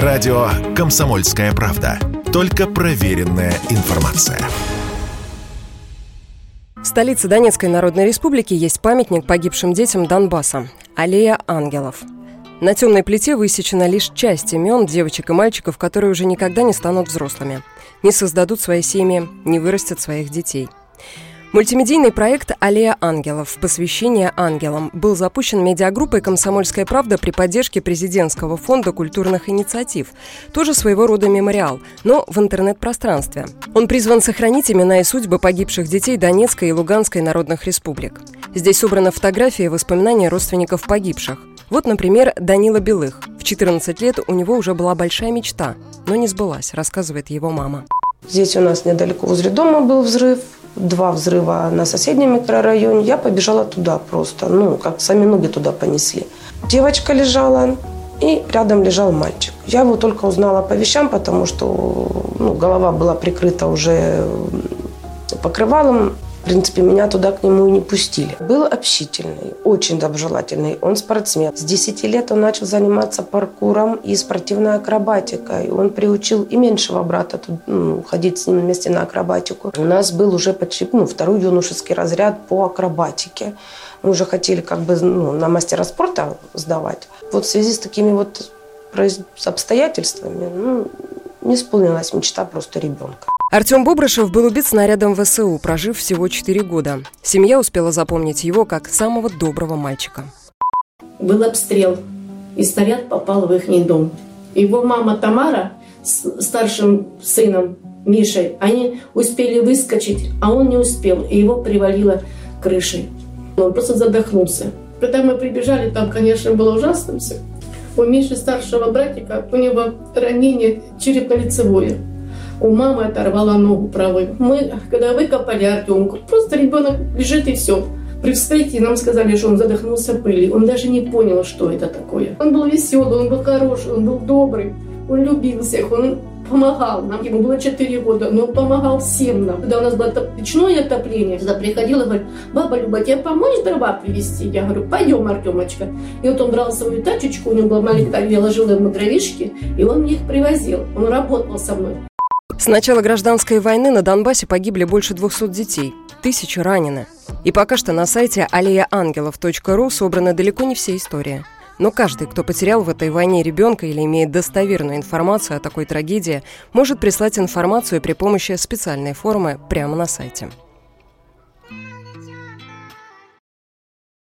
Радио «Комсомольская правда». Только проверенная информация. В столице Донецкой Народной Республики есть памятник погибшим детям Донбасса – Аллея ангелов. На темной плите высечена лишь часть имен девочек и мальчиков, которые уже никогда не станут взрослыми, не создадут свои семьи, не вырастят своих детей – Мультимедийный проект «Аллея ангелов. Посвящение ангелам» был запущен медиагруппой «Комсомольская правда» при поддержке президентского фонда культурных инициатив. Тоже своего рода мемориал, но в интернет-пространстве. Он призван сохранить имена и судьбы погибших детей Донецкой и Луганской народных республик. Здесь собраны фотографии и воспоминания родственников погибших. Вот, например, Данила Белых. В 14 лет у него уже была большая мечта, но не сбылась, рассказывает его мама. Здесь у нас недалеко возле дома был взрыв, два взрыва на соседнем микрорайоне. Я побежала туда просто, ну, как сами ноги туда понесли. Девочка лежала, и рядом лежал мальчик. Я его только узнала по вещам, потому что ну, голова была прикрыта уже покрывалом. В принципе, меня туда к нему и не пустили. Был общительный, очень доброжелательный. Он спортсмен. С 10 лет он начал заниматься паркуром и спортивной акробатикой. Он приучил и меньшего брата ну, ходить с ним вместе на акробатику. У нас был уже почти ну, второй юношеский разряд по акробатике. Мы уже хотели как бы ну, на мастера спорта сдавать. Вот в связи с такими вот обстоятельствами ну, не исполнилась мечта просто ребенка. Артем Бобрышев был убит снарядом ВСУ, прожив всего 4 года. Семья успела запомнить его как самого доброго мальчика. Был обстрел, и снаряд попал в их дом. Его мама Тамара с старшим сыном Мишей, они успели выскочить, а он не успел, и его привалило крышей. Он просто задохнулся. Когда мы прибежали, там, конечно, было ужасно все. У Миши старшего братика, у него ранение черепно-лицевое. У мамы оторвала ногу правой. Мы, когда выкопали Артемку, просто ребенок лежит и все. При вскрытии нам сказали, что он задохнулся пылью. Он даже не понял, что это такое. Он был веселый, он был хороший, он был добрый. Он любил всех, он помогал нам. Ему было 4 года, но он помогал всем нам. Когда у нас было печное отопление, когда приходила, говорит, баба Люба, тебе помочь дрова привезти? Я говорю, пойдем, Артемочка. И вот он брал свою тачечку, у него была маленькая, я ложила ему дровишки, и он мне их привозил. Он работал со мной. С начала гражданской войны на Донбассе погибли больше 200 детей, тысячи ранены. И пока что на сайте аллеяангелов.ру собраны далеко не все истории. Но каждый, кто потерял в этой войне ребенка или имеет достоверную информацию о такой трагедии, может прислать информацию при помощи специальной формы прямо на сайте.